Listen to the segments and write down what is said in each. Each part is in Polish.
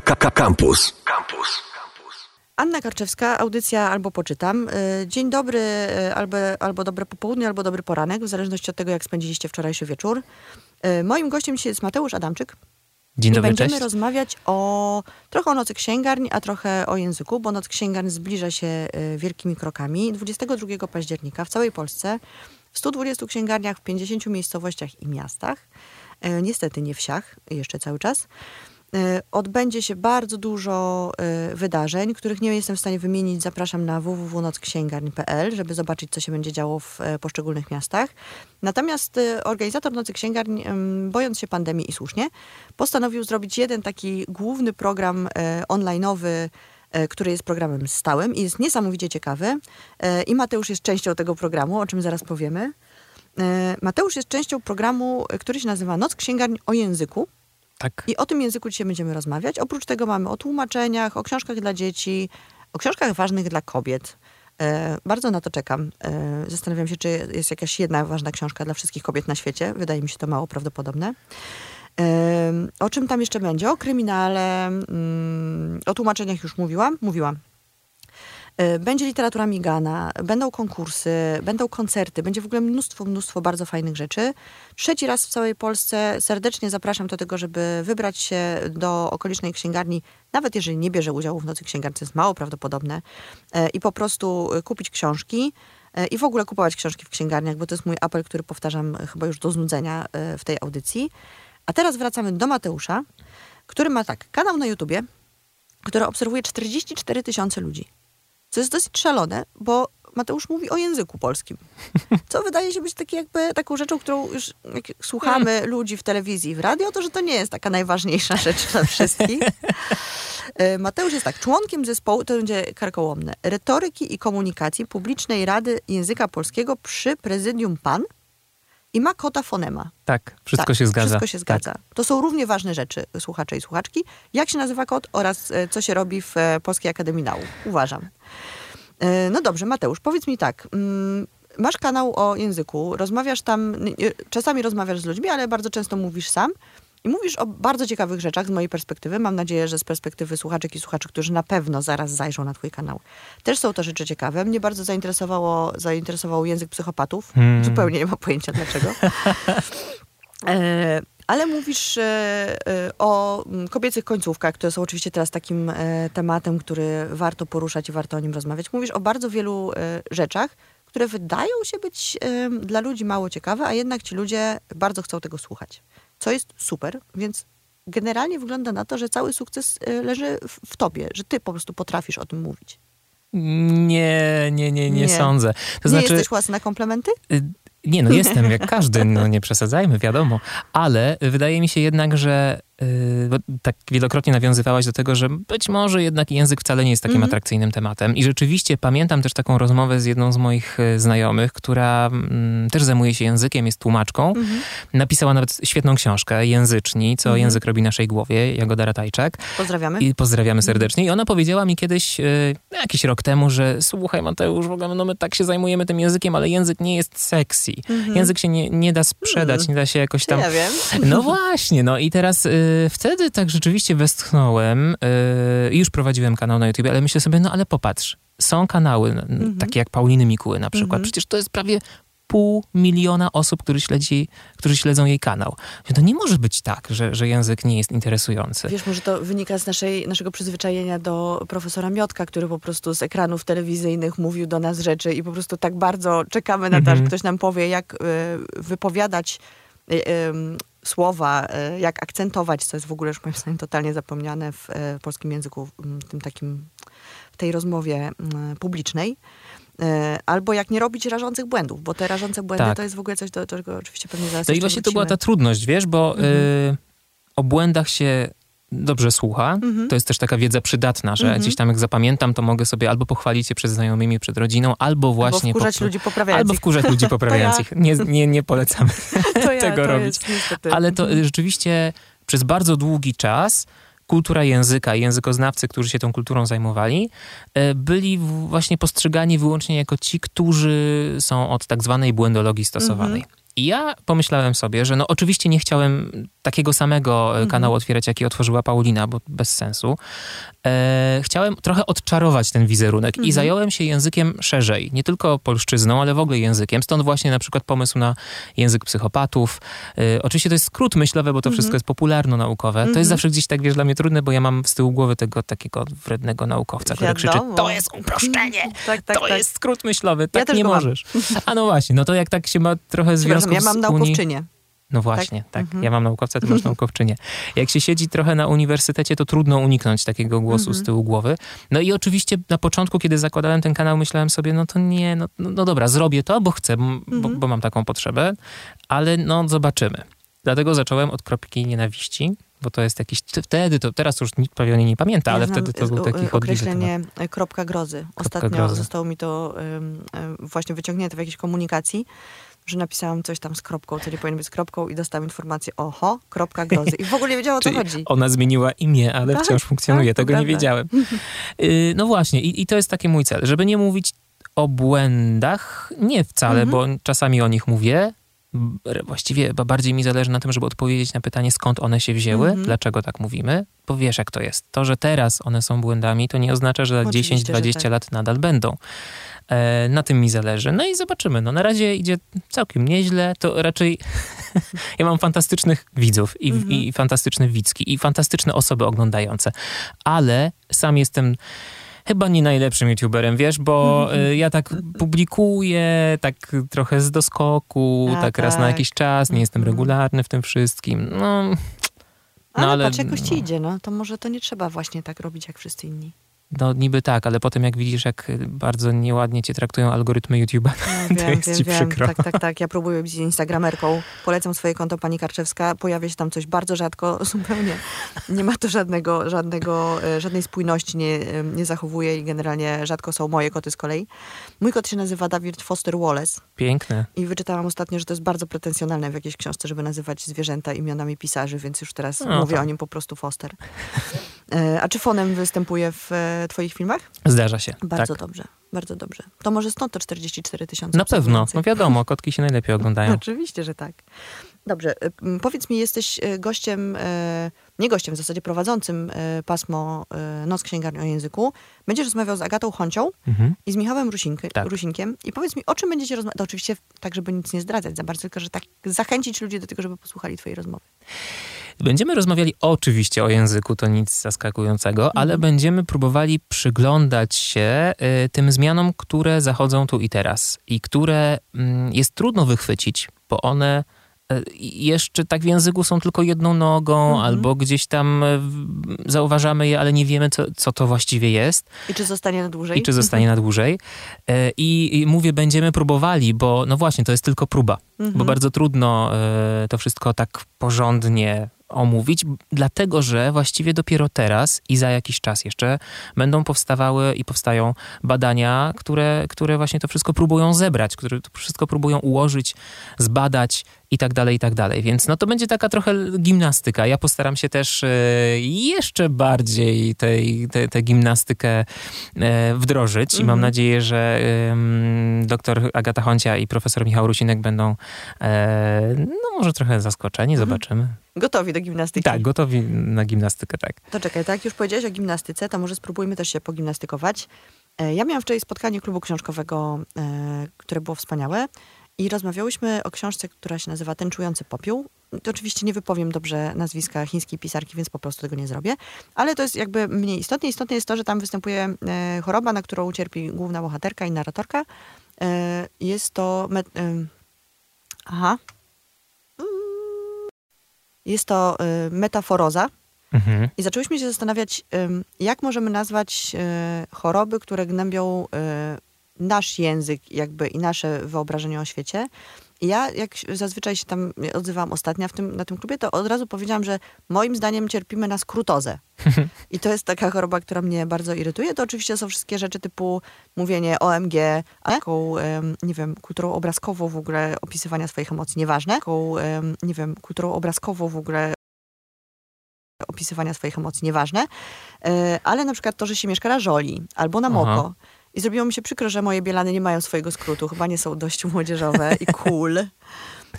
Campus. Campus. Anna Karczewska, audycja albo poczytam. Y, dzień dobry, y, albo, albo dobre popołudnie, albo dobry poranek, w zależności od tego, jak spędziliście wczorajszy wieczór. Y, moim gościem dzisiaj jest Mateusz Adamczyk. Dzień dobry, I będziemy cześć. rozmawiać o trochę o nocy księgarni, a trochę o języku, bo noc księgarni zbliża się wielkimi krokami. 22 października w całej Polsce w 120 księgarniach w 50 miejscowościach i miastach. Niestety nie wsiach, jeszcze cały czas. Y, odbędzie się bardzo dużo y, wydarzeń, których nie jestem w stanie wymienić. Zapraszam na www.nocksięgarni.pl, żeby zobaczyć, co się będzie działo w e, poszczególnych miastach. Natomiast organizator Nocy Księgarni, bojąc się pandemii i słusznie, postanowił zrobić jeden taki główny program e, online'owy, e, który jest programem stałym i jest niesamowicie ciekawy. I Mateusz jest częścią tego programu, o czym zaraz powiemy. Mateusz jest częścią programu, który się nazywa Noc Księgarni o języku. Tak. I o tym języku dzisiaj będziemy rozmawiać. Oprócz tego mamy o tłumaczeniach, o książkach dla dzieci, o książkach ważnych dla kobiet. E, bardzo na to czekam. E, zastanawiam się, czy jest jakaś jedna ważna książka dla wszystkich kobiet na świecie. Wydaje mi się to mało prawdopodobne. E, o czym tam jeszcze będzie? O kryminale, mm, o tłumaczeniach już mówiłam. Mówiłam. E, będzie literatura Migana, będą konkursy, będą koncerty, będzie w ogóle mnóstwo, mnóstwo bardzo fajnych rzeczy. Trzeci raz w całej Polsce serdecznie zapraszam do tego, żeby wybrać się do okolicznej księgarni, nawet jeżeli nie bierze udziału w Nocy Księgarni, to jest mało prawdopodobne, e, i po prostu kupić książki e, i w ogóle kupować książki w księgarniach, bo to jest mój apel, który powtarzam chyba już do znudzenia w tej audycji. A teraz wracamy do Mateusza, który ma tak, kanał na YouTubie, który obserwuje 44 tysiące ludzi. Co jest dosyć szalone, bo Mateusz mówi o języku polskim. Co wydaje się być taki jakby taką rzeczą, którą już słuchamy mm. ludzi w telewizji i w radio, to że to nie jest taka najważniejsza rzecz dla wszystkich. E, Mateusz jest tak, członkiem zespołu, to będzie karkołomne, retoryki i komunikacji Publicznej Rady Języka Polskiego przy Prezydium PAN i ma kota fonema. Tak, wszystko tak, się zgadza. Wszystko się zgadza. Tak. To są równie ważne rzeczy, słuchacze i słuchaczki. Jak się nazywa kot oraz e, co się robi w e, Polskiej Akademii Nauk. Uważam. E, no dobrze, Mateusz, powiedz mi tak. Mm, masz kanał o języku, rozmawiasz tam, czasami rozmawiasz z ludźmi, ale bardzo często mówisz sam. I mówisz o bardzo ciekawych rzeczach z mojej perspektywy. Mam nadzieję, że z perspektywy słuchaczek i słuchaczy, którzy na pewno zaraz zajrzą na twój kanał. Też są to rzeczy ciekawe. Mnie bardzo zainteresowało, zainteresował język psychopatów. Hmm. Zupełnie nie mam pojęcia dlaczego. e, ale mówisz e, e, o kobiecych końcówkach, które są oczywiście teraz takim e, tematem, który warto poruszać i warto o nim rozmawiać. Mówisz o bardzo wielu rzeczach, które wydają się być dla ludzi mało ciekawe, a jednak ci ludzie bardzo chcą tego słuchać co jest super, więc generalnie wygląda na to, że cały sukces y, leży w tobie, że ty po prostu potrafisz o tym mówić. Nie, nie, nie, nie, sądzę. To nie znaczy, jesteś łasny na komplementy? Y, nie, no jestem jak każdy, no nie przesadzajmy, wiadomo. Ale wydaje mi się jednak, że tak wielokrotnie nawiązywałaś do tego, że być może jednak język wcale nie jest takim mm -hmm. atrakcyjnym tematem. I rzeczywiście pamiętam też taką rozmowę z jedną z moich e, znajomych, która mm, też zajmuje się językiem, jest tłumaczką. Mm -hmm. Napisała nawet świetną książkę, Języczni, co mm -hmm. język robi naszej głowie, Jagoda Ratajczak. Pozdrawiamy. I pozdrawiamy serdecznie. I ona powiedziała mi kiedyś, y, jakiś rok temu, że słuchaj Mateusz, w ogóle no my tak się zajmujemy tym językiem, ale język nie jest sexy. Mhm. Język się nie, nie da sprzedać, mm. nie da się jakoś tam... Ja wiem. No właśnie, no i teraz... Y, wtedy tak rzeczywiście westchnąłem. Yy, już prowadziłem kanał na YouTube, ale myślę sobie, no ale popatrz, są kanały mhm. takie jak Pauliny Mikuły na przykład. Mhm. Przecież to jest prawie pół miliona osób, którzy, śledzi, którzy śledzą jej kanał. To nie może być tak, że, że język nie jest interesujący. Wiesz, może to wynika z naszej, naszego przyzwyczajenia do profesora Miotka, który po prostu z ekranów telewizyjnych mówił do nas rzeczy i po prostu tak bardzo czekamy na to, mhm. że ktoś nam powie, jak y, wypowiadać y, słowa, e, jak akcentować, co jest w ogóle już moim zdaniem totalnie zapomniane w e, polskim języku, w tym takim, w tej rozmowie publicznej. E, albo jak nie robić rażących błędów, bo te rażące błędy tak. to jest w ogóle coś, do czego oczywiście pewnie zaraz No i właśnie wrócimy. to była ta trudność, wiesz, bo mhm. y, o błędach się dobrze słucha. Mhm. To jest też taka wiedza przydatna, że mhm. gdzieś tam jak zapamiętam, to mogę sobie albo pochwalić się przed znajomymi, przed rodziną, albo właśnie... Albo wkurzać ludzi poprawiających. Albo wkurzać ludzi poprawiających. ja. nie, nie, nie polecamy ja, tego robić. Jest, Ale to rzeczywiście przez bardzo długi czas kultura języka i językoznawcy, którzy się tą kulturą zajmowali, e, byli właśnie postrzegani wyłącznie jako ci, którzy są od tak zwanej błędologii stosowanej. Mhm. I ja pomyślałem sobie, że no oczywiście nie chciałem takiego samego mhm. kanału otwierać, jaki otworzyła Paulina, bo bez sensu. E, chciałem trochę odczarować ten wizerunek mhm. i zająłem się językiem szerzej. Nie tylko polszczyzną, ale w ogóle językiem. Stąd właśnie na przykład pomysł na język psychopatów. E, oczywiście to jest skrót myślowy, bo to mhm. wszystko jest popularno-naukowe. To jest mhm. zawsze gdzieś tak, wiesz, dla mnie trudne, bo ja mam z tyłu głowy tego takiego wrednego naukowca, który krzyczy, to jest uproszczenie, tak, tak, to tak. jest skrót myślowy, tak ja nie możesz. A no właśnie, no to jak tak się ma trochę związków ja mam naukowczynię. No właśnie, tak. tak. Mhm. Ja mam naukowca, ty masz naukowczynię. Jak się siedzi trochę na uniwersytecie, to trudno uniknąć takiego głosu mhm. z tyłu głowy. No i oczywiście na początku, kiedy zakładałem ten kanał, myślałem sobie, no to nie, no, no, no dobra, zrobię to, bo chcę, mhm. bo, bo, mam taką potrzebę, ale no zobaczymy. Dlatego zacząłem od kropki nienawiści, bo to jest jakiś, wtedy, to teraz już nikt pewnie nie pamięta, ja ale wtedy to był taki określenie kropka grozy. Ostatnio grozy. zostało mi to um, właśnie wyciągnięte w jakiejś komunikacji, że napisałam coś tam z kropką, co nie powinno być z kropką i dostałam informację, oho, kropka grozy. I w ogóle nie wiedziałam, o co chodzi. Ona zmieniła imię, ale tak, wciąż funkcjonuje. Tak, Tego nie wiedziałem. Yy, no właśnie, i, i to jest taki mój cel, żeby nie mówić o błędach, nie wcale, mhm. bo czasami o nich mówię, właściwie bardziej mi zależy na tym, żeby odpowiedzieć na pytanie, skąd one się wzięły, mhm. dlaczego tak mówimy, bo wiesz jak to jest. To, że teraz one są błędami, to nie oznacza, że za 10-20 tak. lat nadal będą. E, na tym mi zależy. No i zobaczymy. No na razie idzie całkiem nieźle. To raczej ja mam fantastycznych widzów i, mhm. i fantastyczne widzki i fantastyczne osoby oglądające, ale sam jestem chyba nie najlepszym youtuberem, wiesz, bo mhm. ja tak publikuję, tak trochę z doskoku, A, tak, raz na tak. jakiś czas, nie jestem mhm. regularny w tym wszystkim. No, no ale, ale patrz, jakoś ci no. idzie, no to może to nie trzeba właśnie tak robić jak wszyscy inni. No niby tak, ale potem jak widzisz, jak bardzo nieładnie cię traktują algorytmy YouTube'a, no, to wiem, jest wiem, ci wiem. przykro. Tak, tak, tak. Ja próbuję być instagramerką. Polecam swoje konto Pani Karczewska. Pojawia się tam coś bardzo rzadko, zupełnie. Nie ma to żadnego, żadnego, e, żadnej spójności, nie, e, nie zachowuje i generalnie rzadko są moje koty z kolei. Mój kot się nazywa David Foster Wallace. Piękne. I wyczytałam ostatnio, że to jest bardzo pretensjonalne w jakiejś książce, żeby nazywać zwierzęta imionami pisarzy, więc już teraz no, mówię tak. o nim po prostu Foster. E, a czy fonem występuje w twoich filmach? Zdarza się. Bardzo tak. dobrze, bardzo dobrze. To może stąd to 44 tysiące. Na pewno, no wiadomo, kotki się najlepiej oglądają. Oczywiście, że tak. Dobrze, y, powiedz mi, jesteś y, gościem, y, nie gościem, w zasadzie prowadzącym pasmo Noc Księgarni o Języku. Będziesz rozmawiał z Agatą Honcią mhm. i z Michałem Rusinky, tak. Rusinkiem. I powiedz mi, o czym będziecie rozmawiać? oczywiście tak, żeby nic nie zdradzać za bardzo, tylko że tak zachęcić ludzi do tego, żeby posłuchali twojej rozmowy. Będziemy rozmawiali oczywiście o języku, to nic zaskakującego, mhm. ale będziemy próbowali przyglądać się y, tym zmianom, które zachodzą tu i teraz i które y, jest trudno wychwycić, bo one y, jeszcze tak w języku są tylko jedną nogą, mhm. albo gdzieś tam y, zauważamy je, ale nie wiemy, co, co to właściwie jest. I czy zostanie na dłużej? I czy zostanie mhm. na dłużej. I, I, mówię, będziemy próbowali, bo no właśnie, to jest tylko próba, mhm. bo bardzo trudno to wszystko tak porządnie omówić, dlatego że właściwie dopiero teraz i za jakiś czas jeszcze będą powstawały i powstają badania, które, które właśnie to wszystko próbują zebrać, które to wszystko próbują ułożyć, zbadać, i tak dalej, i tak dalej. Więc no to będzie taka trochę gimnastyka. Ja postaram się też e, jeszcze bardziej tę gimnastykę e, wdrożyć i mam mhm. nadzieję, że doktor Agata Honcia i profesor Michał Rusinek będą e, no może trochę zaskoczeni, mhm. zobaczymy. Gotowi do gimnastyki. Tak, gotowi na gimnastykę, tak. To czekaj, tak już powiedziałeś o gimnastyce, to może spróbujmy też się pogimnastykować. Ja miałam wczoraj spotkanie klubu książkowego, które było wspaniałe. I rozmawiałyśmy o książce, która się nazywa Ten czujący popiół. To oczywiście nie wypowiem dobrze nazwiska chińskiej pisarki, więc po prostu tego nie zrobię. Ale to jest jakby mniej istotne. Istotne jest to, że tam występuje e, choroba, na którą cierpi główna bohaterka i narratorka. E, jest to... E, aha. Jest to metaforoza. Mhm. I zaczęłyśmy się zastanawiać, jak możemy nazwać choroby, które gnębią nasz język jakby i nasze wyobrażenie o świecie. I ja, jak zazwyczaj się tam odzywałam ostatnio w tym, na tym klubie, to od razu powiedziałam, że moim zdaniem cierpimy na skrótozę. I to jest taka choroba, która mnie bardzo irytuje. To oczywiście są wszystkie rzeczy typu mówienie OMG, a taką, nie wiem, kulturą obrazkową w ogóle opisywania swoich emocji, nieważne. Taką, nie wiem, kulturą obrazkową w ogóle opisywania swoich emocji, nieważne. E, ale na przykład to, że się mieszka na żoli albo na moko. Aha i zrobiło mi się przykro, że moje bielany nie mają swojego skrótu. Chyba nie są dość młodzieżowe i cool.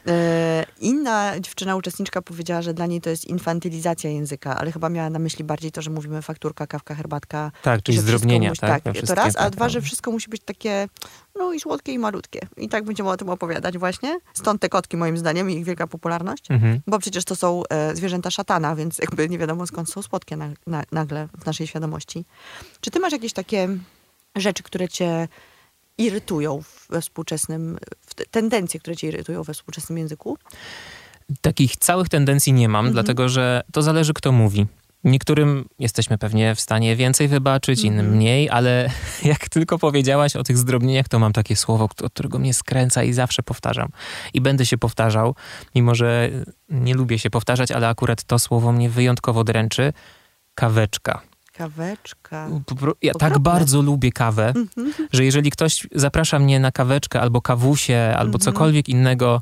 E, Inna dziewczyna, uczestniczka powiedziała, że dla niej to jest infantylizacja języka, ale chyba miała na myśli bardziej to, że mówimy fakturka, kawka, herbatka. Tak, czyli zdrobnienia, musi- tak, tak to raz, a tak, dwa, no. że wszystko musi być takie, no i słodkie i malutkie. I tak będziemy o tym opowiadać właśnie. Stąd te kotki moim zdaniem i ich wielka popularność. Mhm. Bo przecież to są e, zwierzęta szatana, więc jakby nie wiadomo skąd są słodkie na, na, nagle w naszej świadomości. Czy ty masz jakieś takie rzeczy, które cię irytują we współczesnym, tendencje, które cię irytują we współczesnym języku? Takich całych tendencji nie mam, Mhm. dlatego że to zależy, kto mówi. Niektórym jesteśmy pewnie w stanie więcej wybaczyć, innym Mhm. mniej, ale jak tylko powiedziałaś o tych zdrobnieniach, to mam takie słowo, od którego mnie skręca i zawsze powtarzam. I będę się powtarzał, mimo że nie lubię się powtarzać, ale akurat to słowo mnie wyjątkowo dręczy. Kaweczka. Kaweczka. Ja tak bardzo lubię kawę, Mhm. że jeżeli ktoś zaprasza mnie na kaweczkę albo kawusie, albo Mhm. cokolwiek innego,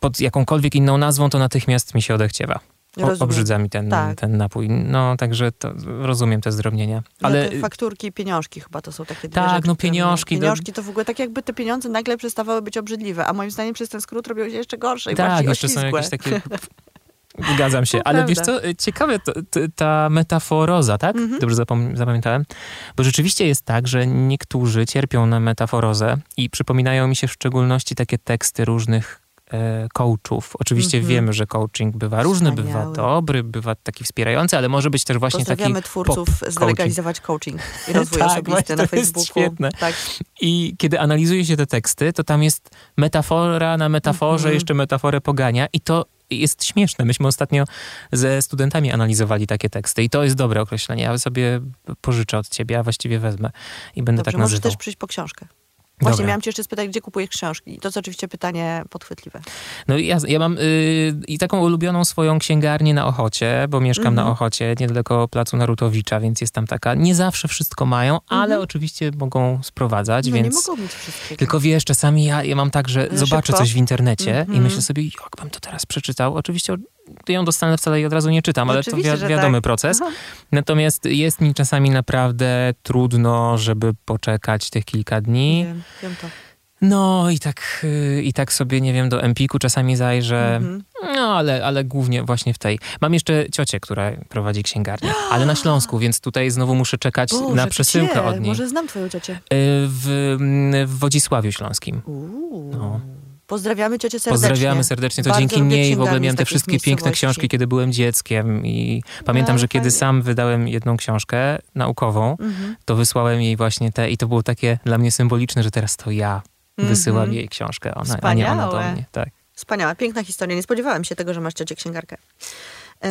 pod jakąkolwiek inną nazwą, to natychmiast mi się odechciewa. O, obrzydza mi ten, Tak. ten napój. No, także to, rozumiem te zdrobnienia. Ale Ale te fakturki i pieniążki chyba to są takie dwie Tak, rzeczy, no pieniążki, to- Pieniążki to w ogóle tak jakby te pieniądze nagle przestawały być obrzydliwe, a moim zdaniem przez ten skrót robią się jeszcze gorsze i tak, jeszcze są jakieś takie... Zgadzam się, To ale wiesz prawda. co, ciekawe to, to, ta metaforoza, tak? Mhm. Dobrze zapom- zapamiętałem? Bo rzeczywiście jest tak, że niektórzy cierpią na metaforozę i przypominają mi się w szczególności takie teksty różnych e, coachów. Oczywiście Mhm. wiemy, że coaching bywa różny, bywa Wspaniały. dobry, bywa taki wspierający, ale może być też właśnie taki Pozdrawiamy twórców pop coaching. i rozwój Tak, osobisty na to jest Facebooku. świetne. Tak. I kiedy analizuje się te teksty, to tam jest metafora na metaforze, Mhm. jeszcze metaforę pogania i to jest śmieszne. Myśmy ostatnio ze studentami analizowali takie teksty i to jest dobre określenie. Ja sobie pożyczę od ciebie, a właściwie wezmę i będę Dobrze, tak możesz nazywał. też przyjść po książkę. Właśnie Dobra. miałam cię jeszcze spytać, gdzie kupujesz książki. To jest oczywiście pytanie podchwytliwe. No i ja, ja mam y, i taką ulubioną swoją księgarnię na Ochocie, bo mieszkam Mhm. na Ochocie, niedaleko placu Narutowicza, więc jest tam taka. Nie zawsze wszystko mają, ale Mhm. oczywiście mogą sprowadzać, No więc... nie mogą mieć wszystkiego. Tylko wiesz, czasami ja, ja mam tak, że Że zobaczę coś w internecie i Mhm. myślę sobie, jak bym to teraz przeczytał. Oczywiście ją dostanę wcale i od razu nie czytam, ale to Oczywiście, wi- że wiadomy tak. proces. Aha. Natomiast jest mi czasami naprawdę trudno, żeby poczekać tych kilka dni. Wiem, wiem to. No i tak, y, i tak sobie, nie wiem, do Empiku czasami zajrzę. Mhm. No, ale, ale głównie właśnie w tej. Mam jeszcze ciocię, która prowadzi księgarnię, ale na Śląsku, więc tutaj znowu muszę czekać Boże, na przesyłkę gdzie? od niej. Może znam twoją ciocię. Y, W, w Wodzisławiu Śląskim. Uuu. No. Pozdrawiamy ciocię serdecznie. Pozdrawiamy serdecznie. To Bardzo dzięki niej w ogóle miałem te wszystkie piękne książki, kiedy byłem dzieckiem i pamiętam, No, że kiedy fajnie. sam wydałem jedną książkę naukową, Mhm. to wysłałem jej właśnie te i to było takie dla mnie symboliczne, że teraz to ja wysyłam Mhm. jej książkę, ona, a nie ona do mnie. Tak. Wspaniała, piękna historia. Nie spodziewałam się tego, że masz ciocię księgarkę. Yy,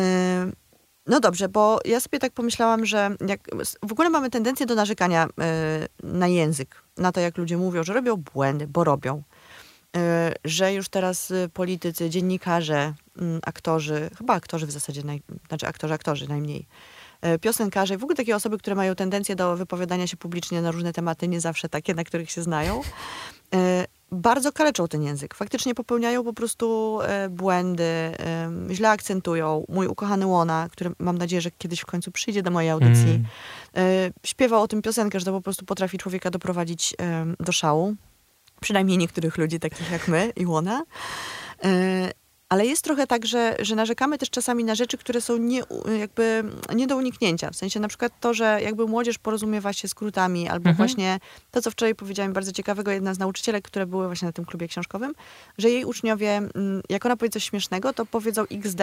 No dobrze, bo ja sobie tak pomyślałam, że jak, w ogóle mamy tendencję do narzekania yy, na język, na to, jak ludzie mówią, że robią błędy, bo robią. Yy, Że już teraz y, politycy, dziennikarze, mm, aktorzy, chyba aktorzy w zasadzie, naj, znaczy aktorzy, aktorzy najmniej, yy, piosenkarze i w ogóle takie osoby, które mają tendencję do wypowiadania się publicznie na różne tematy, nie zawsze takie, na których się znają, bardzo kaleczą ten język. Faktycznie popełniają po prostu błędy, źle akcentują. Mój ukochany Łona, który mam nadzieję, że kiedyś w końcu przyjdzie do mojej audycji, Mm. śpiewał o tym piosenkę, że to po prostu potrafi człowieka doprowadzić do szału. Przynajmniej niektórych ludzi, takich jak my i Łona. E, Ale jest trochę tak, że, że narzekamy też czasami na rzeczy, które są nie, jakby nie do uniknięcia. W sensie na przykład to, że jakby młodzież porozumiewa się skrótami, albo Mhm. właśnie to, co wczoraj powiedziałem bardzo ciekawego, jedna z nauczycielek, które były właśnie na tym klubie książkowym, że jej uczniowie, jak ona powie coś śmiesznego, to powiedzą XD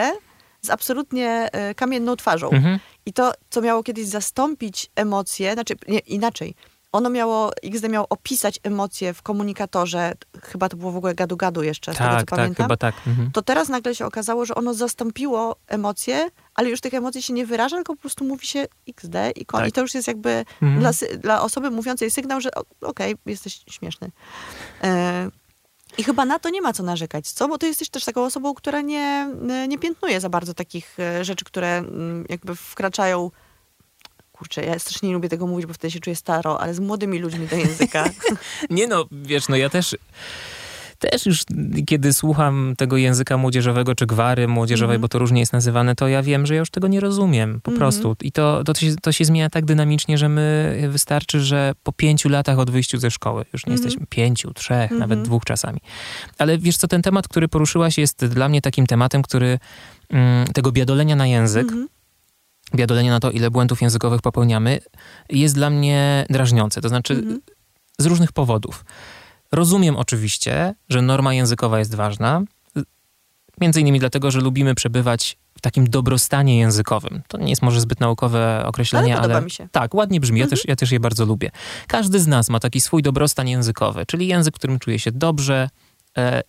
z absolutnie e, kamienną twarzą. Mhm. I to, co miało kiedyś zastąpić emocje, znaczy nie, inaczej. Ono miało, XD miało opisać emocje w komunikatorze, chyba to było w ogóle gadu-gadu jeszcze, z tego Tak, co tak, pamiętam. chyba tak. Mhm. To teraz nagle się okazało, że ono zastąpiło emocje, ale już tych emocji się nie wyraża, tylko po prostu mówi się XD i, kon- Tak. i to już jest jakby Mhm. dla, dla osoby mówiącej sygnał, że okej, jesteś śmieszny. E, I chyba na to nie ma co narzekać, co? Bo ty jesteś też taką osobą, która nie, nie piętnuje za bardzo takich e, rzeczy, które mm, jakby wkraczają Kurczę, ja strasznie nie lubię tego mówić, bo wtedy się czuję staro, ale z młodymi ludźmi do języka. Nie no, wiesz, no ja też też już kiedy słucham tego języka młodzieżowego czy gwary młodzieżowej, Mhm. bo to różnie jest nazywane, to ja wiem, że ja już tego nie rozumiem po Mhm. prostu. I to, to, się, to się zmienia tak dynamicznie, że my wystarczy, że po pięciu latach od wyjściu ze szkoły, już nie Mhm. jesteśmy pięciu, trzech, Mhm. nawet dwóch czasami. Ale wiesz co, ten temat, który poruszyłaś jest dla mnie takim tematem, który mm, tego biadolenia na język, Biadolenia na to, ile błędów językowych popełniamy, jest dla mnie drażniące. To znaczy Mhm. z różnych powodów. Rozumiem oczywiście, że norma językowa jest ważna, między innymi dlatego, że lubimy przebywać w takim dobrostanie językowym. To nie jest może zbyt naukowe określenie, Ale ale, mi się. tak, ładnie brzmi. Ja, Mhm. też, ja też je bardzo lubię. Każdy z nas ma taki swój dobrostan językowy, czyli język, w którym czuje się dobrze e,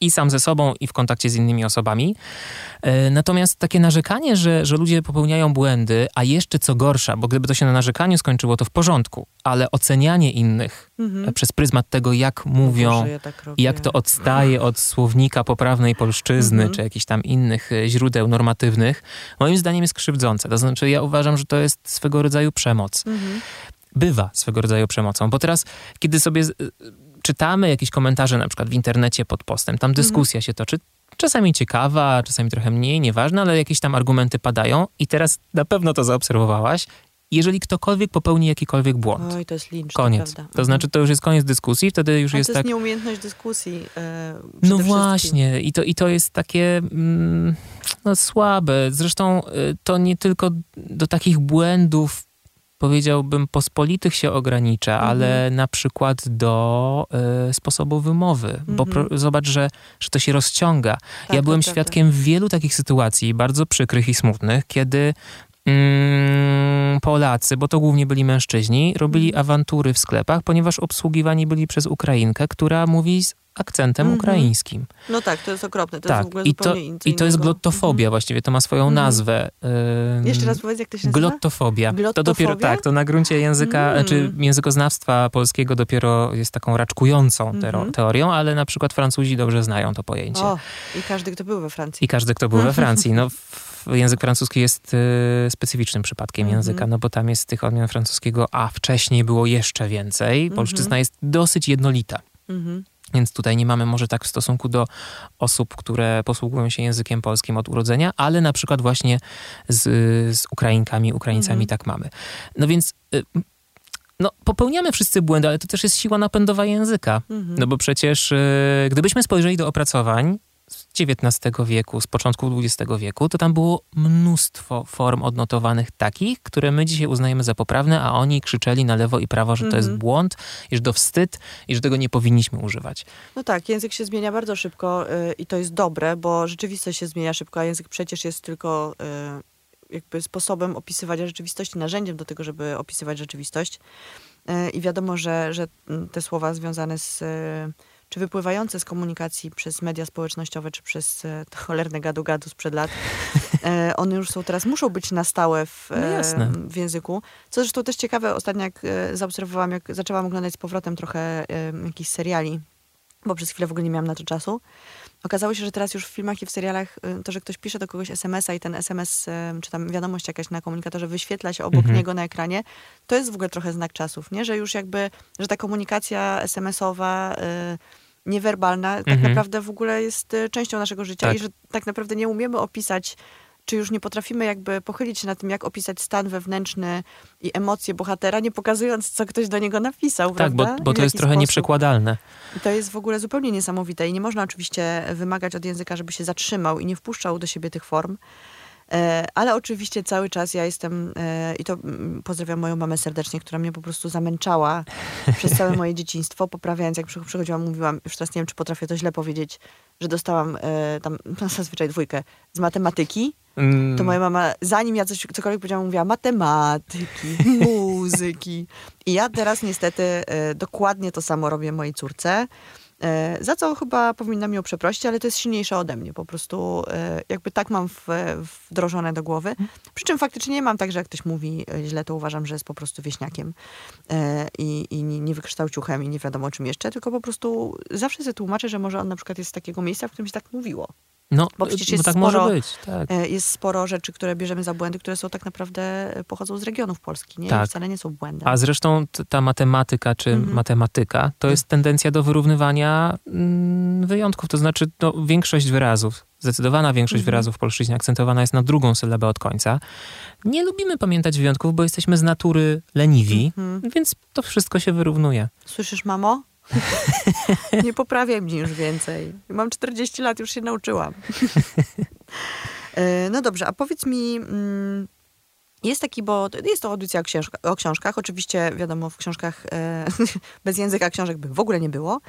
i sam ze sobą, i w kontakcie z innymi osobami. E, natomiast takie narzekanie, że, że ludzie popełniają błędy, a jeszcze co gorsza, bo gdyby to się na narzekaniu skończyło, to w porządku, ale ocenianie innych Mhm. e, przez pryzmat tego, jak mówią, Boże, ja tak jak to odstaje od słownika poprawnej polszczyzny, Mhm. czy jakichś tam innych e, źródeł normatywnych, moim zdaniem jest krzywdzące. To znaczy, ja uważam, że to jest swego rodzaju przemoc. Mhm. Bywa swego rodzaju przemocą, bo teraz, kiedy sobie czytamy jakieś komentarze, na przykład w internecie pod postem, tam dyskusja się toczy, czasami ciekawa, czasami trochę mniej, nieważne, ale jakieś tam argumenty padają i teraz na pewno to zaobserwowałaś. Jeżeli ktokolwiek popełni jakikolwiek błąd, Oj, to jest lincz, koniec. To. To znaczy, to już jest koniec dyskusji, wtedy już Ale jest to tak... jest nieumiejętność dyskusji. E, No właśnie, i to, i to jest takie mm, no, słabe. Zresztą y, to nie tylko do takich błędów, powiedziałbym, pospolitych się ogranicza, Mhm. ale na przykład do y, sposobu wymowy. Bo Mhm. pro, zobacz, że, że to się rozciąga. Tak, ja byłem prawda. świadkiem wielu takich sytuacji, bardzo przykrych i smutnych, kiedy mm, Polacy, bo to głównie byli mężczyźni, robili Mhm. awantury w sklepach, ponieważ obsługiwani byli przez Ukrainkę, która mówi akcentem Mhm. ukraińskim. No tak, to jest okropne. To jest tak, w ogóle i to, i to jest glottofobia, właściwie to ma swoją Mhm. nazwę. Ym, Jeszcze raz powiedz, jak to się nazywa? Glottofobia. To Glottofobia? dopiero tak, to na gruncie języka, Mm. czy językoznawstwa polskiego dopiero jest taką raczkującą Mhm. teorią, ale na przykład Francuzi dobrze znają to pojęcie. O, i każdy, kto był we Francji. I każdy, kto był we Francji. No, język francuski jest y, specyficznym przypadkiem Mhm. języka, no bo tam jest tych odmian francuskiego, a wcześniej było jeszcze więcej. Polszczyzna Mhm. jest dosyć jednolita. Mhm. Więc tutaj nie mamy może tak w stosunku do osób, które posługują się językiem polskim od urodzenia, ale na przykład właśnie z, z Ukrainkami, Ukraińcami Mhm. tak mamy. No więc y, no, popełniamy wszyscy błędy, ale to też jest siła napędowa języka. Mhm. No bo przecież y, gdybyśmy spojrzeli do opracowań z XIX wieku, z początku XX wieku, to tam było mnóstwo form odnotowanych takich, które my dzisiaj uznajemy za poprawne, a oni krzyczeli na lewo i prawo, że to jest Mhm. błąd że to wstyd i że tego nie powinniśmy używać. No tak, język się zmienia bardzo szybko y, i to jest dobre, bo rzeczywistość się zmienia szybko, a język przecież jest tylko y, jakby sposobem opisywania rzeczywistości, narzędziem do tego, żeby opisywać rzeczywistość. Y, I wiadomo, że, że te słowa związane z, czy wypływające z komunikacji przez media społecznościowe, czy przez y, to cholerne gadu-gadu sprzed lat, y, one już są teraz, muszą być na stałe w, No e, w języku. Co zresztą też ciekawe, ostatnio jak e, zaobserwowałam, jak zaczęłam oglądać z powrotem trochę e, jakichś seriali, bo przez chwilę w ogóle nie miałam na to czasu. Okazało się, że teraz już w filmach i w serialach y, to, że ktoś pisze do kogoś SMS-a i ten SMS, y, czy tam wiadomość jakaś na komunikatorze wyświetla się obok Mhm. niego na ekranie, to jest w ogóle trochę znak czasów, nie? Że już jakby, że ta komunikacja SMS-owa, y, niewerbalna tak Mhm. naprawdę w ogóle jest y, częścią naszego życia Tak. i że tak naprawdę nie umiemy opisać czy już nie potrafimy jakby pochylić się nad tym, jak opisać stan wewnętrzny i emocje bohatera, nie pokazując, co ktoś do niego napisał, Tak, bo, prawda? bo w to jest trochę sposób. nieprzekładalne. I to jest w ogóle zupełnie niesamowite i nie można oczywiście wymagać od języka, żeby się zatrzymał i nie wpuszczał do siebie tych form. E, Ale oczywiście cały czas ja jestem, e, i to mm, pozdrawiam moją mamę serdecznie, która mnie po prostu zamęczała przez całe moje dzieciństwo, poprawiając, jak przy- przychodziłam, mówiłam, już teraz nie wiem, czy potrafię to źle powiedzieć, że dostałam e, tam zazwyczaj dwójkę z matematyki, to moja mama, zanim ja coś, cokolwiek powiedziałam, mówiła matematyki, muzyki. I ja teraz niestety e, dokładnie to samo robię mojej córce. E, za co chyba powinna mi ją przeprosić, ale to jest silniejsze ode mnie. Po prostu e, jakby tak mam w, wdrożone do głowy. Przy czym faktycznie nie mam tak, że jak ktoś mówi e, źle, to uważam, że jest po prostu wieśniakiem e, i, i nie, nie wykształciuchem i nie wiadomo czym jeszcze, tylko po prostu zawsze sobie tłumaczę, że może on na przykład jest z takiego miejsca, w którym się tak mówiło. No, Bo przecież bo jest tak sporo- może być. Tak. E, Jest sporo rzeczy, które bierzemy za błędy, które są tak naprawdę e, pochodzą z regionów Polski, nie? Tak. Wcale nie są błędem. A zresztą ta matematyka czy Mhm. matematyka to jest tendencja do wyrównywania mm, wyjątków. To znaczy no, większość wyrazów, zdecydowana większość Mhm. wyrazów w polszczyźnie akcentowana jest na drugą sylabę od końca. Nie lubimy pamiętać wyjątków, bo jesteśmy z natury leniwi, Mhm. więc to wszystko się wyrównuje. Słyszysz, mamo? nie poprawiaj mnie już więcej. Mam 40 lat, już się nauczyłam. E, no dobrze, a powiedz mi, mm, jest taki, bo jest to audycja o, książka, o książkach. Oczywiście, wiadomo, w książkach e, bez języka książek by w ogóle nie było,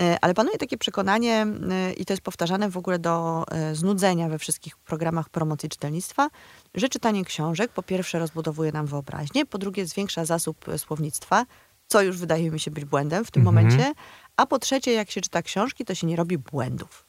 e, ale panuje takie przekonanie e, i to jest powtarzane w ogóle do znudzenia we wszystkich programach promocji czytelnictwa, że czytanie książek po pierwsze rozbudowuje nam wyobraźnię, po drugie zwiększa zasób słownictwa, co już wydaje mi się być błędem w tym Mhm. momencie, a po trzecie, jak się czyta książki, to się nie robi błędów.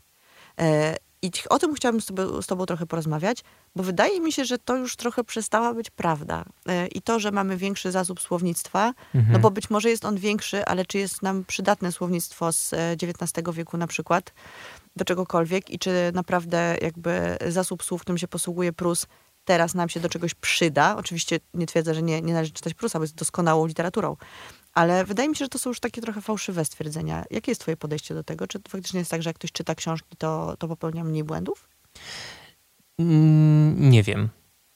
E, I o tym chciałabym z tobą, z tobą trochę porozmawiać, bo wydaje mi się, że to już trochę przestała być prawda. E, I to, że mamy większy zasób słownictwa, Mhm. no bo być może jest on większy, ale czy jest nam przydatne słownictwo z e, XIX wieku na przykład do czegokolwiek i czy naprawdę jakby zasób słów, którym się posługuje Prus, teraz nam się do czegoś przyda. Oczywiście nie twierdzę, że nie, nie należy czytać Prusa, bo jest doskonałą literaturą. Ale wydaje mi się, że to są już takie trochę fałszywe stwierdzenia. Jakie jest twoje podejście do tego? Czy faktycznie jest tak, że jak ktoś czyta książki, to, to popełnia mniej błędów? Mm, Nie wiem.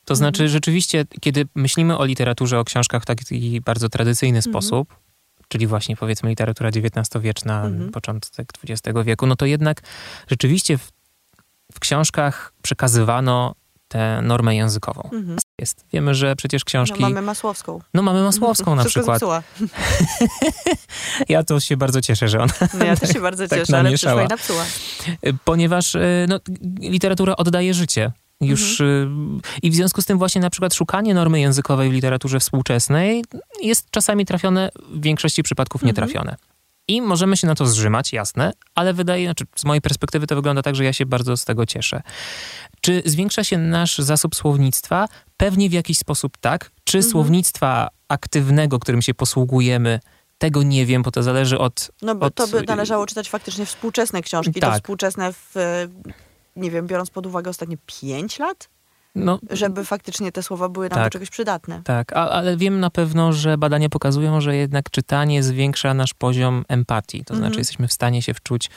To Mhm. znaczy, rzeczywiście, kiedy myślimy o literaturze, o książkach w taki bardzo tradycyjny Mhm. sposób, czyli właśnie powiedzmy literatura XIX-wieczna, Mhm. początek XX wieku, no to jednak rzeczywiście w, w książkach przekazywano tę normę językową. Mhm. Jest. Wiemy, że przecież No, książki... mamy Masłowską. No mamy Masłowską na Wszystko przykład. Ja to się bardzo cieszę, że ona... No, ja też się bardzo tak cieszę, ale przyszła i napsuła. Ponieważ y, no, literatura oddaje życie. Już Mhm. y, i w związku z tym właśnie na przykład szukanie normy językowej w literaturze współczesnej jest czasami trafione, w większości przypadków Mhm. nietrafione. I możemy się na to zrzymać, jasne, ale wydaje, znaczy z mojej perspektywy to wygląda tak, że ja się bardzo z tego cieszę. Czy zwiększa się nasz zasób słownictwa? Pewnie w jakiś sposób tak. Czy Mhm. słownictwa aktywnego, którym się posługujemy, tego nie wiem, bo to zależy od. No bo od to by należało czytać faktycznie współczesne książki. To Tak. współczesne w, nie wiem, biorąc pod uwagę ostatnie pięć lat, No, żeby faktycznie te słowa były nam Tak. do czegoś przydatne. Tak, a, ale wiem na pewno, że badania pokazują, że jednak czytanie zwiększa nasz poziom empatii. To Mhm. znaczy, jesteśmy w stanie się wczuć,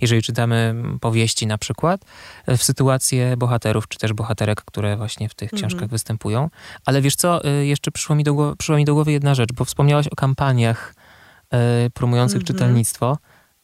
jeżeli czytamy powieści na przykład, w sytuację bohaterów, czy też bohaterek, które właśnie w tych Mhm. książkach występują. Ale wiesz co, y, jeszcze przyszło mi do głowy, przyszła mi do głowy jedna rzecz, bo wspomniałaś o kampaniach y, promujących Mhm. czytelnictwo.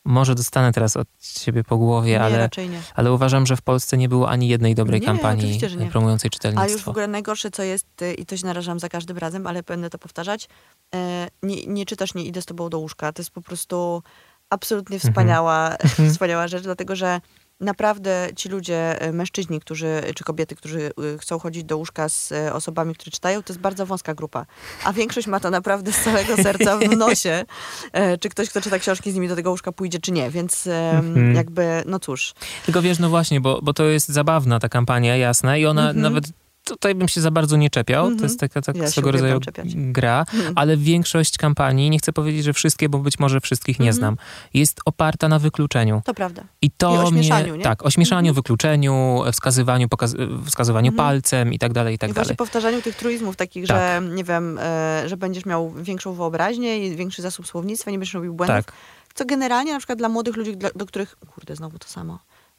Może dostanę teraz od ciebie po głowie, Nie, ale, ale uważam, że w Polsce nie było ani jednej dobrej Nie, kampanii promującej A czytelnictwo. już w ogóle najgorsze, co jest, y, i to się narażam za każdym razem, ale będę to powtarzać, e, nie, nie czytasz, nie idę z tobą do łóżka. To jest po prostu absolutnie Mhm. wspaniała, wspaniała rzecz, dlatego że naprawdę ci ludzie, e, mężczyźni, którzy, czy kobiety, którzy y, chcą chodzić do łóżka z e, osobami, które czytają, to jest bardzo wąska grupa. A większość ma to naprawdę z całego serca w nosie. E, Czy ktoś, kto czyta książki, z nimi do tego łóżka pójdzie, czy nie. Więc Mhm. jakby, no cóż. Tylko wiesz, no właśnie, bo, bo to jest zabawna ta kampania, jasna, i ona Mhm. nawet tutaj bym się za bardzo nie czepiał. Mhm. To jest taka tak Ja swego rodzaju gra, Mhm. ale większość kampanii, nie chcę powiedzieć, że wszystkie, bo być może wszystkich nie Mhm. znam, jest oparta na wykluczeniu. To prawda. I to I ośmieszaniu, mnie, nie? Tak, ośmieszaniu, Mhm. wykluczeniu, wskazywaniu, pokaz, wskazywaniu Mhm. palcem i tak dalej, i tak I dalej. powtarzaniu tych truizmów takich, Tak. że nie wiem, e, że będziesz miał większą wyobraźnię i większy zasób słownictwa, nie będziesz robił błędów. Tak. Co generalnie na przykład dla młodych ludzi, dla, do których, kurde, znowu to samo,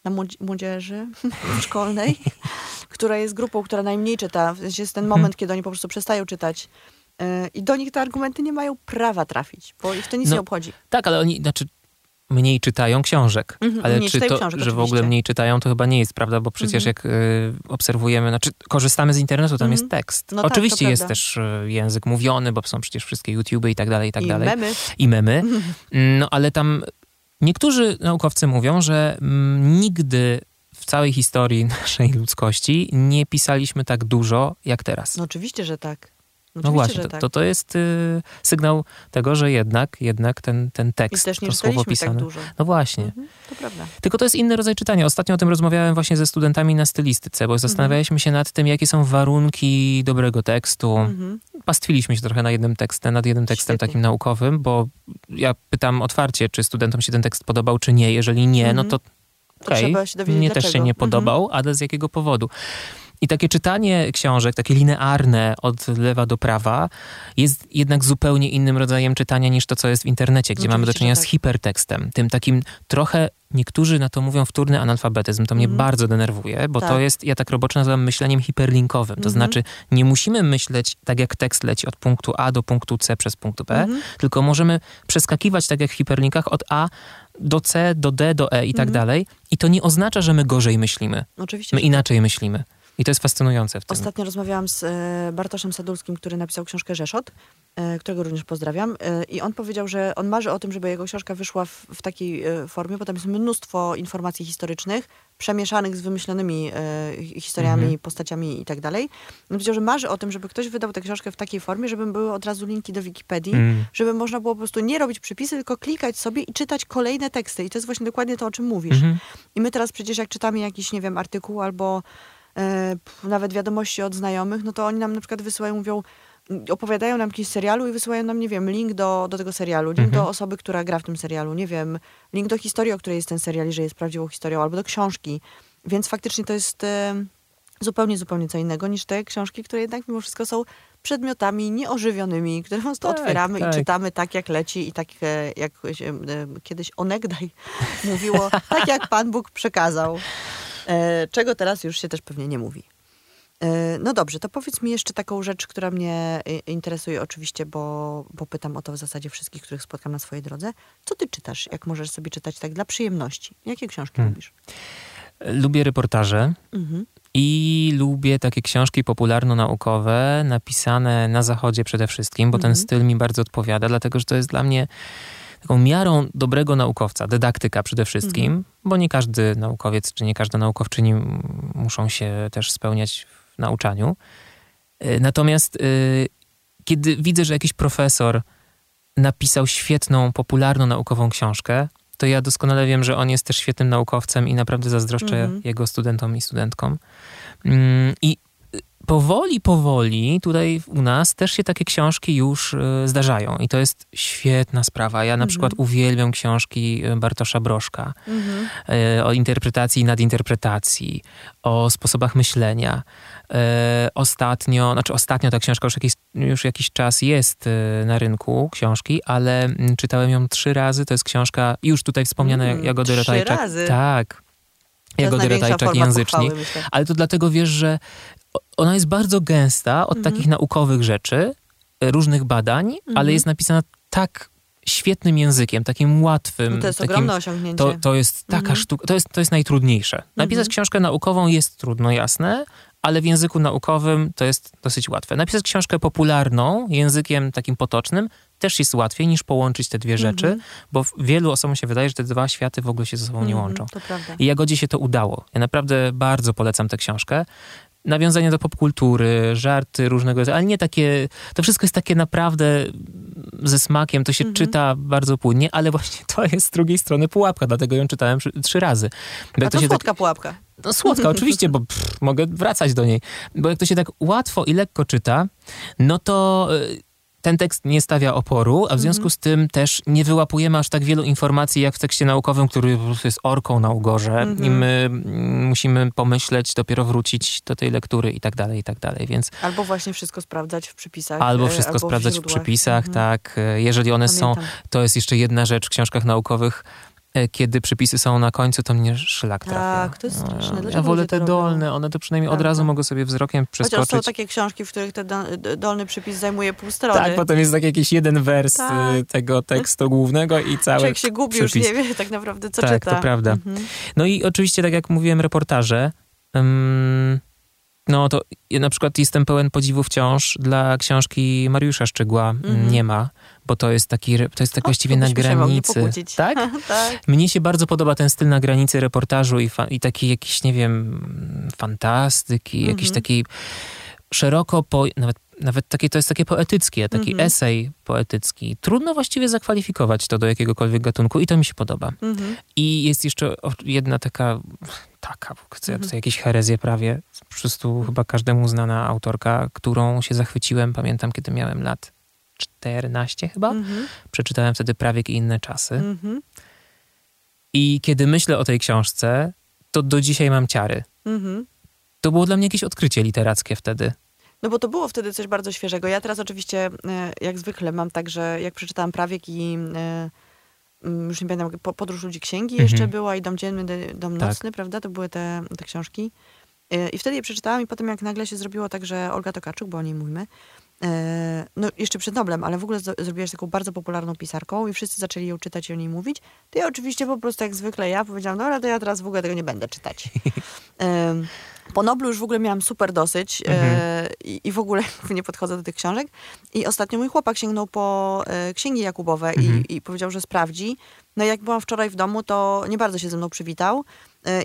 młodzi- młodzieży szkolnej, która jest grupą, która najmniej czyta, jest ten Mhm. moment, kiedy oni po prostu przestają czytać e, i do nich te argumenty nie mają prawa trafić, bo ich to nic No, nie obchodzi. Tak, ale oni, znaczy mniej czytają książek. Mhm, ale czy to, książek, że w ogóle mniej czytają, to chyba nie jest prawda, bo przecież Mhm. jak y, obserwujemy, znaczy korzystamy z internetu, tam Mhm. jest tekst. No tak, Oczywiście jest prawda. też y, język mówiony, bo są przecież wszystkie YouTube i tak dalej, i tak I dalej. memy. I memy. No ale tam niektórzy naukowcy mówią, że mm, nigdy w całej historii naszej ludzkości nie pisaliśmy tak dużo jak teraz. No oczywiście, że tak. No Oczywiście, właśnie, że to, tak. to, to jest y, sygnał tego, że jednak, jednak ten, ten I tekst, też nie to słowo czytaliśmy pisane. tak dużo. No właśnie. Mhm, to prawda. Tylko to jest inny rodzaj czytania. Ostatnio o tym rozmawiałem właśnie ze studentami na stylistyce, bo zastanawialiśmy się nad tym, jakie są warunki dobrego tekstu. Mhm. Pastwiliśmy się trochę na jednym tekstem, nad jednym tekstem Świetnie. takim naukowym, bo ja pytam otwarcie, czy studentom się ten tekst podobał, czy nie. Jeżeli nie, no Mhm. to To Okej, dowiedzieć Mnie dlaczego. też się nie podobał, ale z jakiego powodu? I takie czytanie książek, takie linearne od lewa do prawa, jest jednak zupełnie innym rodzajem czytania niż to, co jest w internecie, gdzie mamy do czynienia że z tak. hipertekstem. Tym takim trochę, niektórzy na to mówią wtórny analfabetyzm. To mnie Mhm. bardzo denerwuje, bo to Tak. jest, ja tak robocze nazywam myśleniem hiperlinkowym. To Mhm. znaczy, nie musimy myśleć tak, jak tekst leci od punktu A do punktu C przez punkt B, Mhm. tylko możemy przeskakiwać, tak jak w hiperlinkach, od A do C, do D, do E i tak Mhm. dalej. I to nie oznacza, że my gorzej myślimy. Oczywiście. My że inaczej myślimy. I to jest fascynujące w tym. Ostatnio rozmawiałam z e, Bartoszem Sadulskim, który napisał książkę Rzeszot, e, którego również pozdrawiam. E, I on powiedział, że on marzy o tym, żeby jego książka wyszła w, w takiej formie, bo tam jest mnóstwo informacji historycznych, przemieszanych z wymyślonymi hi- historiami, Mhm. postaciami i tak dalej. On powiedział, że marzy o tym, żeby ktoś wydał tę książkę w takiej formie, żeby były od razu linki do Wikipedii, Mm. żeby można było po prostu nie robić przypisy, tylko klikać sobie i czytać kolejne teksty. I to jest właśnie dokładnie to, o czym mówisz. Mhm. I my teraz przecież jak czytamy jakiś, nie wiem, artykuł albo nawet wiadomości od znajomych, no to oni nam na przykład wysyłają, mówią, m, opowiadają nam jakiś serialu i wysyłają nam, nie wiem, link do, do tego serialu, link Mhm. do osoby, która gra w tym serialu, nie wiem, link do historii, o której jest ten serial, i że jest prawdziwą historią, albo do książki. Więc faktycznie to jest e, zupełnie, zupełnie co innego niż te książki, które jednak mimo wszystko są przedmiotami nieożywionymi, które po prostu Tak, otwieramy tak. i czytamy tak, jak leci i tak, e, jak e, kiedyś onegdaj mówiło, tak jak Pan Bóg przekazał. E, czego teraz już się też pewnie nie mówi. E, No dobrze, to powiedz mi jeszcze taką rzecz, która mnie e, interesuje oczywiście, bo, bo pytam o to w zasadzie wszystkich, których spotkam na swojej drodze. Co ty czytasz, jak możesz sobie czytać tak dla przyjemności? Jakie książki Hmm. lubisz? Lubię reportaże Mhm. i lubię takie książki popularno-naukowe, napisane na zachodzie przede wszystkim, bo ten Mhm. styl mi bardzo odpowiada, dlatego że to jest dla mnie taką miarą dobrego naukowca, dydaktyka przede wszystkim, Mhm. bo nie każdy naukowiec czy nie każda naukowczyni muszą się też spełniać w nauczaniu. Y, Natomiast y, kiedy widzę, że jakiś profesor napisał świetną, popularną naukową książkę, to ja doskonale wiem, że on jest też świetnym naukowcem i naprawdę zazdroszczę Mhm. jego studentom i studentkom. Mm, I powoli, powoli tutaj u nas też się takie książki już y, zdarzają i to jest świetna sprawa. Ja na Mhm. przykład uwielbiam książki y, Bartosza Broszka Mhm. e, o interpretacji i nadinterpretacji, o sposobach myślenia. Ostatnio, znaczy ostatnio ta książka już jakiś, już jakiś czas jest na rynku, książki, ale mm, czytałem ją trzy razy. To jest książka już tutaj wspomniana Mm, Jagody trzy razy? Tak. Ratajczak forma języczni. pochwały. Ale to dlatego wiesz, że ona jest bardzo gęsta od Mhm. takich naukowych rzeczy, e, różnych badań, ale Mhm. jest napisana tak świetnym językiem, takim łatwym. No to jest takim, ogromne osiągnięcie. to, to jest taka Mhm. sztuka, to jest, to jest najtrudniejsze. Napisać Mhm. książkę naukową jest trudno, jasne, ale w języku naukowym to jest dosyć łatwe. Napisać książkę popularną, językiem takim potocznym, też jest łatwiej niż połączyć te dwie rzeczy, Mhm. bo wielu osobom się wydaje, że te dwa światy w ogóle się ze sobą nie Mhm, łączą. Prawda. I Jagodzie się to udało. Ja naprawdę bardzo polecam tę książkę. Nawiązania do popkultury, żarty różnego rodzaju, ale nie takie. To wszystko jest takie naprawdę ze smakiem, to się Mhm. czyta bardzo płynnie, ale właśnie to jest z drugiej strony pułapka, dlatego ją czytałem trzy, trzy razy. Bo A to się tak, słodka pułapka. no słodka, oczywiście, bo pff, mogę wracać do niej. Bo jak to się tak łatwo i lekko czyta, no to y, ten tekst nie stawia oporu, a w związku z tym też nie wyłapujemy aż tak wielu informacji, jak w tekście naukowym, który po prostu jest orką na ugorze Mhm. i my mm, musimy pomyśleć, dopiero wrócić do tej lektury i tak dalej, i tak dalej. Więc Albo właśnie wszystko sprawdzać w przypisach. albo e, wszystko albo sprawdzać w źródłach. przepisach, Mhm. tak. y, Jeżeli one są, Pamiętam. to jest jeszcze jedna rzecz w książkach naukowych, e, kiedy przepisy są na końcu, to mnie szlak trafia. Tak, to jest straszne. Ja Dlaczego wolę ludzie to te robią? dolne, one to przynajmniej od Prawda. razu mogę sobie wzrokiem Chociaż są przeskoczyć. takie książki, w których ten dolny przypis zajmuje pół strony. Tak, potem jest tak jakiś jeden wers Tak. y, tego tekstu głównego i cały Człowiek się gubi, już przypis. nie wie tak naprawdę, co Tak, czyta. to prawda. Mhm. No i oczywiście, tak jak mówiłem, reportaże. ym, no to ja na przykład jestem pełen podziwu wciąż dla książki Mariusza Szczygła Mhm. Nie ma, bo to jest taki, to jest tak O, właściwie na granicy. Tak? tak. Mnie się bardzo podoba ten styl na granicy reportażu i, fa- i taki jakiś, nie wiem, fantastyki, Mhm. jakiś taki szeroko, po, nawet, nawet takie, to jest takie poetyckie, taki Mhm. esej poetycki. Trudno właściwie zakwalifikować to do jakiegokolwiek gatunku i to mi się podoba. Mhm. I jest jeszcze jedna taka, taka, chcę Mhm. tutaj jakieś herezje prawie, po prostu chyba każdemu znana autorka, którą się zachwyciłem, pamiętam, kiedy miałem lat 14 chyba. Mhm. Przeczytałem wtedy Prawiek i inne czasy. Mhm. I kiedy myślę o tej książce, to do dzisiaj mam ciary. Mhm. To było dla mnie jakieś odkrycie literackie wtedy. No bo to było wtedy coś bardzo świeżego. Ja teraz oczywiście, e, jak zwykle, mam tak, że jak przeczytałam Prawiek i e, mm, już nie pamiętam, po- Podróż Ludzi Księgi Mhm. jeszcze była i Dom Dzienny, Dom Tak. Nocny, prawda? To były te, te książki. E, I wtedy je przeczytałam i potem jak nagle się zrobiło tak, że Olga Tokarczuk, bo o niej mówimy, no jeszcze przed Noblem, ale w ogóle z- zrobiła się taką bardzo popularną pisarką i wszyscy zaczęli ją czytać i o niej mówić, to ja oczywiście po prostu jak zwykle ja powiedziałam, dobra, to ja teraz w ogóle tego nie będę czytać. Po Noblu już w ogóle miałam super dosyć e, i, i w ogóle nie podchodzę do tych książek. I ostatnio mój chłopak sięgnął po e, księgi Jakubowe Mhm. i, i powiedział, że sprawdzi. No i jak byłam wczoraj w domu, to nie bardzo się ze mną przywitał e,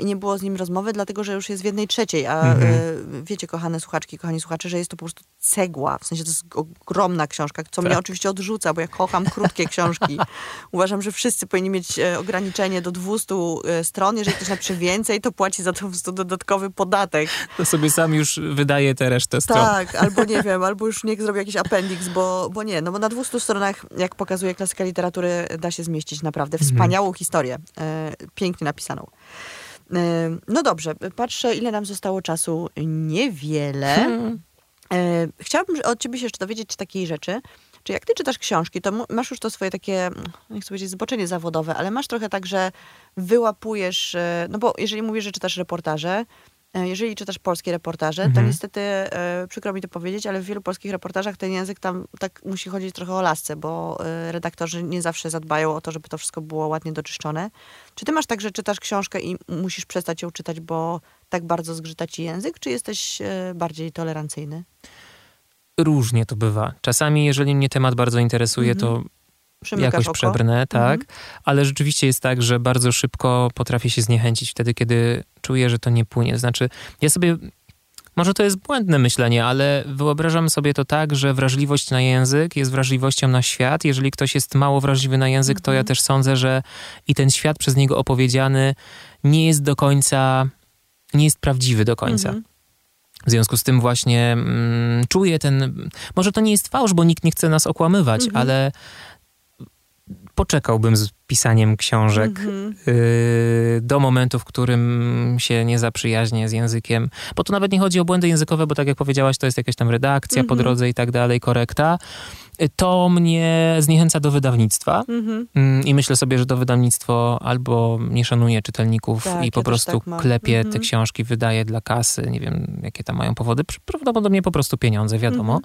i nie było z nim rozmowy, dlatego że już jest w jednej trzeciej. A Mhm. e, wiecie, kochane słuchaczki, kochani słuchacze, że jest to po prostu cegła. W sensie to jest ogromna książka, co mnie Tak. oczywiście odrzuca, bo ja kocham krótkie książki. Uważam, że wszyscy powinni mieć e, ograniczenie do 200 e, stron. Jeżeli ktoś napisze więcej, to płaci za to po prostu dodatkowy podatek. To sobie sam już wydaje tę resztę stron. Tak, albo nie wiem, albo już niech zrobi jakiś appendix, bo, bo nie, no bo na 200 stronach, jak pokazuje klasyka literatury, da się zmieścić naprawdę wspaniałą historię, e, pięknie napisaną. E, no dobrze, patrzę, ile nam zostało czasu. Niewiele. Hmm. E, chciałabym od ciebie się jeszcze dowiedzieć takiej rzeczy, czy jak ty czytasz książki, to masz już to swoje takie, nie chcę powiedzieć zboczenie zawodowe, ale masz trochę tak, że wyłapujesz, e, no bo jeżeli mówisz, że czytasz reportaże, jeżeli czytasz polskie reportaże, to Mhm. niestety, e, przykro mi to powiedzieć, ale w wielu polskich reportażach ten język tam tak musi chodzić trochę o lasce, bo e, redaktorzy nie zawsze zadbają o to, żeby to wszystko było ładnie doczyszczone. Czy ty masz tak, że czytasz książkę i musisz przestać ją czytać, bo tak bardzo zgrzyta ci język, czy jesteś e, bardziej tolerancyjny? Różnie to bywa. Czasami, jeżeli mnie temat bardzo interesuje, to Przymykasz jakoś oko? przebrnę, tak. Mhm. Ale rzeczywiście jest tak, że bardzo szybko potrafię się zniechęcić wtedy, kiedy czuję, że to nie płynie. Znaczy, ja sobie. Może to jest błędne myślenie, ale wyobrażam sobie to tak, że wrażliwość na język jest wrażliwością na świat. Jeżeli ktoś jest mało wrażliwy na język, to ja Mhm. też sądzę, że i ten świat przez niego opowiedziany nie jest do końca, nie jest prawdziwy do końca. Mhm. W związku z tym właśnie mm, czuję ten. Może to nie jest fałsz, bo nikt nie chce nas okłamywać, Mhm. ale poczekałbym z pisaniem książek Mhm. y, do momentu, w którym się nie zaprzyjaźnię z językiem. Bo tu nawet nie chodzi o błędy językowe, bo tak jak powiedziałaś, to jest jakaś tam redakcja po Mhm. drodze i tak dalej, korekta. Y, To mnie zniechęca do wydawnictwa. Mhm. Mm, I myślę sobie, że to wydawnictwo albo nie szanuje czytelników Tak, i po prostu tak klepie te Mhm. książki, wydaje dla kasy. Nie wiem, jakie tam mają powody. Pr- Prawdopodobnie po prostu pieniądze, wiadomo.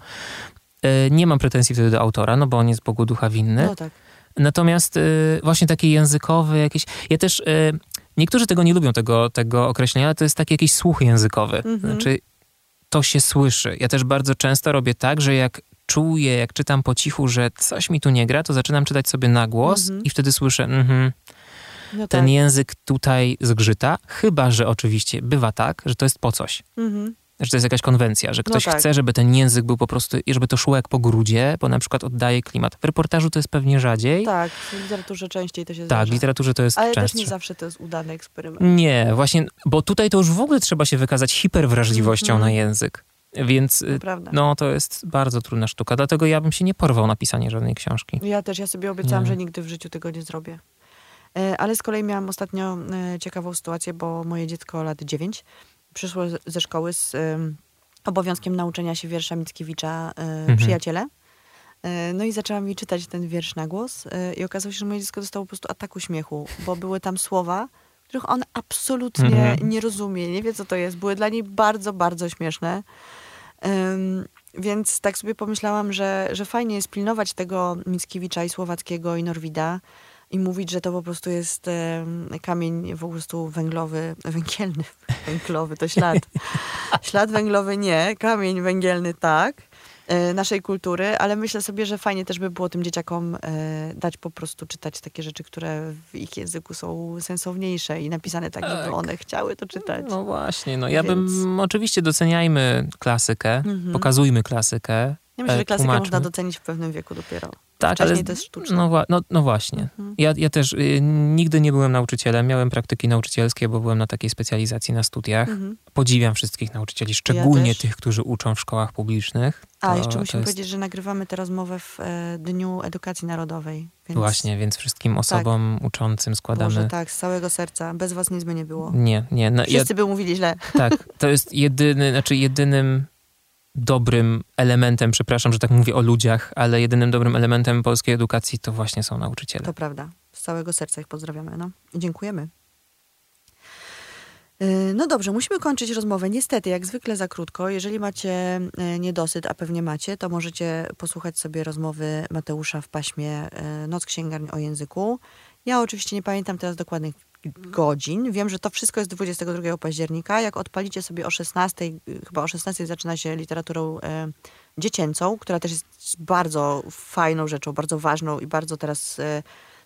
Y, Nie mam pretensji wtedy do autora, no bo on jest Bogu ducha winny. No tak. Natomiast y, właśnie taki językowy jakiś... Ja też... Y, niektórzy tego nie lubią, tego, tego określenia, ale to jest taki jakiś słuch językowy. Mhm. Znaczy, to się słyszy. Ja też bardzo często robię tak, że jak czuję, jak czytam po cichu, że coś mi tu nie gra, to zaczynam czytać sobie na głos Mhm. i wtedy słyszę, mhm, No ten tak. język tutaj zgrzyta, chyba, że oczywiście bywa tak, że to jest po coś. Mhm. Że to jest jakaś konwencja, że No ktoś tak. chce, żeby ten język był po prostu, i żeby to szło jak po grudzie, bo na przykład oddaje klimat. W reportażu to jest pewnie rzadziej. Tak, w literaturze częściej to się Tak, zdarza. w literaturze to jest Ale częstsze. też nie zawsze to jest udany eksperyment. Nie, właśnie, bo tutaj to już w ogóle trzeba się wykazać hiperwrażliwością Mhm. na język. Więc y, prawda. no, to jest bardzo trudna sztuka. Dlatego ja bym się nie porwał na pisanie żadnej książki. Ja też, ja sobie obiecałam, Nie. że nigdy w życiu tego nie zrobię. E, Ale z kolei miałam ostatnio e, ciekawą sytuację, bo moje dziecko lat 9 przyszło ze szkoły z em, obowiązkiem nauczenia się wiersza Mickiewicza e, Przyjaciele. E, No i zaczęłam mi czytać ten wiersz na głos e, i okazało się, że moje dziecko dostało po prostu ataku śmiechu, bo były tam słowa, których on absolutnie Mhm. nie rozumie, nie wie co to jest. Były dla niej bardzo, bardzo śmieszne. Em, więc tak sobie pomyślałam, że, że fajnie jest pilnować tego Mickiewicza i Słowackiego i Norwida i mówić, że to po prostu jest em, kamień po prostu węglowy, węgielny, węglowy to ślad. ślad węglowy nie, kamień węgielny tak, e, naszej kultury, ale myślę sobie, że fajnie też by było tym dzieciakom e, dać po prostu czytać takie rzeczy, które w ich języku są sensowniejsze i napisane tak, żeby Tak. one chciały to czytać. No właśnie, no ja Więc- bym, oczywiście doceniajmy klasykę, Mhm. pokazujmy klasykę, Ja myślę, e, że klasykę tłumaczmy. można docenić w pewnym wieku dopiero. Tak, Wcześniej ale to jest sztuczne. No, no, no właśnie. Mhm. Ja, ja też y, nigdy nie byłem nauczycielem. Miałem praktyki nauczycielskie, bo byłem na takiej specjalizacji na studiach. Mhm. Podziwiam wszystkich nauczycieli, szczególnie też. tych, którzy uczą w szkołach publicznych. A, To- jeszcze to musimy jest- powiedzieć, że nagrywamy tę rozmowę w e, Dniu Edukacji Narodowej. Więc Właśnie, więc wszystkim osobom uczącym składamy... Boże, tak, z całego serca. Bez was nic by nie było. Nie, nie. No, ja, Wszyscy by mówili źle. tak, to jest jedyny, znaczy jedynym dobrym elementem, przepraszam, że tak mówię o ludziach, ale jedynym dobrym elementem polskiej edukacji to właśnie są nauczyciele. To prawda. Z całego serca ich pozdrawiamy. No. Dziękujemy. Yy, No dobrze, musimy kończyć rozmowę. Niestety, jak zwykle za krótko. Jeżeli macie e, niedosyt, a pewnie macie, to możecie posłuchać sobie rozmowy Mateusza w paśmie e, Noc Księgarni o języku. Ja oczywiście nie pamiętam teraz dokładnych godzin. Wiem, że to wszystko jest 22 października. Jak odpalicie sobie o 16, y, chyba o 16 zaczyna się literaturą e, dziecięcą, która też jest bardzo fajną rzeczą, bardzo ważną i bardzo teraz e,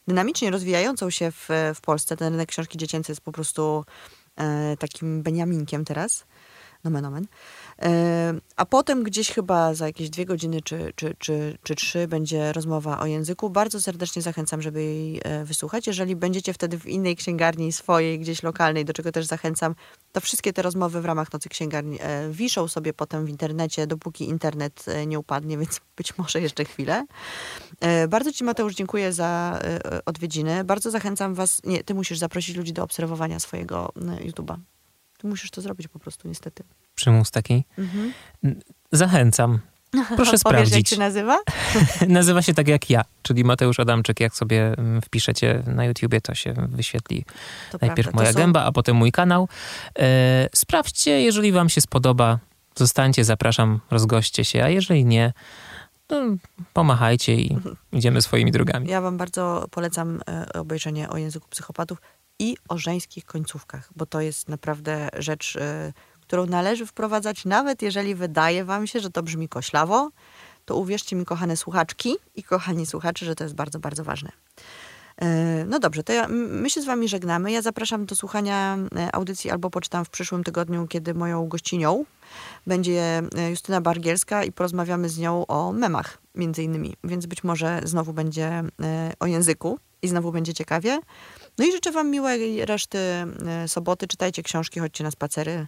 dynamicznie rozwijającą się w, w Polsce. Ten rynek książki dziecięcej jest po prostu e, takim beniaminkiem teraz. Nomen omen. A potem gdzieś chyba za jakieś dwie godziny czy, czy, czy, czy trzy będzie rozmowa o języku. Bardzo serdecznie zachęcam, żeby jej e, wysłuchać. Jeżeli będziecie wtedy w innej księgarni swojej, gdzieś lokalnej, do czego też zachęcam, to wszystkie te rozmowy w ramach Nocy Księgarni e, wiszą sobie potem w internecie, dopóki internet e, nie upadnie, więc być może jeszcze chwilę. Bardzo Ci, Mateusz, dziękuję za odwiedziny. Bardzo zachęcam Was. Nie, Ty musisz zaprosić ludzi do obserwowania swojego YouTube'a. Ty musisz to zrobić po prostu, niestety. Przymus taki. Mhm. Zachęcam. Proszę Powiesz, jak sprawdzić. się nazywa? Nazywa się tak jak ja, czyli Mateusz Adamczyk. Jak sobie mm, wpiszecie na YouTubie, to się wyświetli To najpierw prawda, moja są- gęba, a potem mój kanał. E, sprawdźcie, jeżeli wam się spodoba, zostańcie, zapraszam, rozgoście się, a jeżeli nie, pomachajcie i idziemy swoimi drogami. Ja wam bardzo polecam e, obejrzenie o języku psychopatów i o żeńskich końcówkach, bo to jest naprawdę rzecz, e, którą należy wprowadzać, nawet jeżeli wydaje wam się, że to brzmi koślawo, to uwierzcie mi, kochane słuchaczki i kochani słuchacze, że to jest bardzo, bardzo ważne. E, No dobrze, to ja, my się z wami żegnamy. Ja zapraszam do słuchania e, audycji albo poczytam w przyszłym tygodniu, kiedy moją gościnią będzie e, Justyna Bargielska i porozmawiamy z nią o memach między innymi, więc być może znowu będzie o języku i znowu będzie ciekawie. No i życzę wam miłej reszty soboty. Czytajcie książki, chodźcie na spacery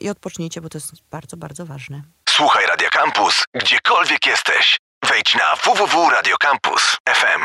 i odpocznijcie, bo to jest bardzo, bardzo ważne. Słuchaj Radio Campus, gdziekolwiek jesteś. Wejdź na www.radiocampus.fm.